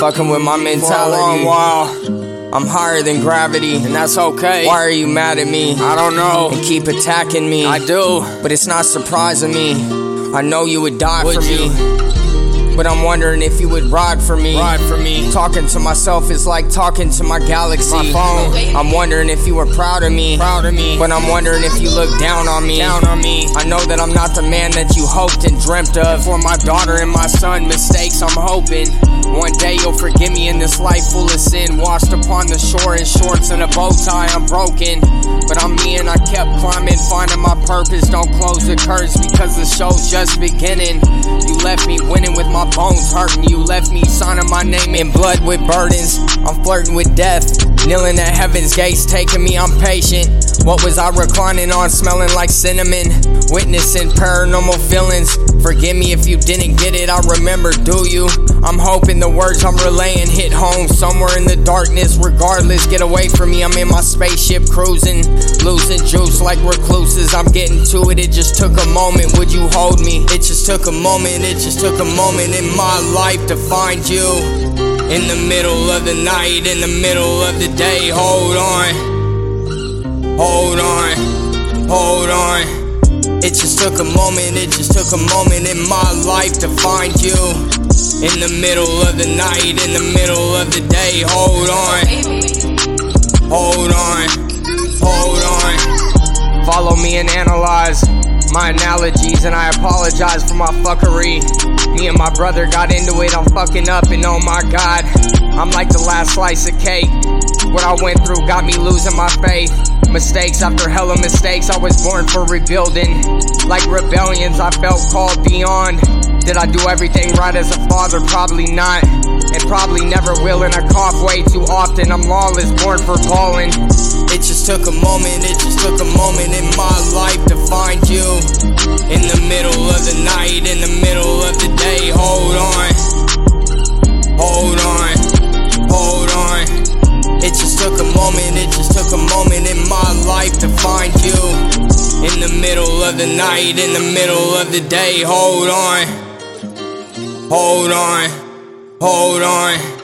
Fucking with my mentality. I'm higher than gravity. And that's okay. Why are you mad at me? I don't know. And keep attacking me. I do. But it's not surprising me. I know you would die Would for you? me. But I'm wondering if you would ride for me. Ride for me. Talking to myself is like talking to my galaxy. My phone. I'm wondering if you were proud of me. Proud of me. But I'm wondering if you look down on me. Down on me. I know that I'm not the man that you hoped and dreamt of. For my daughter and my son, mistakes I'm hoping. One day you'll forgive me in this life full of sin. Washed upon the shore in shorts and a bow tie, I'm broken. But I'm me and I kept climbing, finding my purpose. Don't close the curtains because the show's just beginning. You left me winning with my bones hurting. You left me signing my name in blood with burdens. I'm flirting with death, kneeling at heaven's gates, taking me, I'm patient. What was I reclining on, smelling like cinnamon? Witnessing paranormal feelings. Forgive me if you didn't get it, I remember, do you? I'm hoping the words I'm relaying hit home somewhere in the darkness. Regardless, get away from me, I'm in my spaceship cruising. Losing juice like recluses, I'm getting to it. It just took a moment, would you hold me? It just took a moment, it just took a moment in my life to find you. In the middle of the night, in the middle of the day, hold on. Hold on, hold on. It just took a moment, it just took a moment in my life to find you. In the middle of the night, in the middle of the day, hold on. Hold on, hold on. Follow me and analyze my analogies, and I apologize for my fuckery. Me and my brother got into it, I'm fucking up, and oh my god, I'm like the last slice of cake. What I went through got me losing my faith. Mistakes after hella mistakes, I was born for rebuilding. Like rebellions, I felt called beyond. Did I do everything right as a father? Probably not. And probably never will, and I cough way too often. I'm lawless, born for balling. It just took a moment, it just took a moment in my life of the night, in the middle of the day, hold on. Hold on, hold on.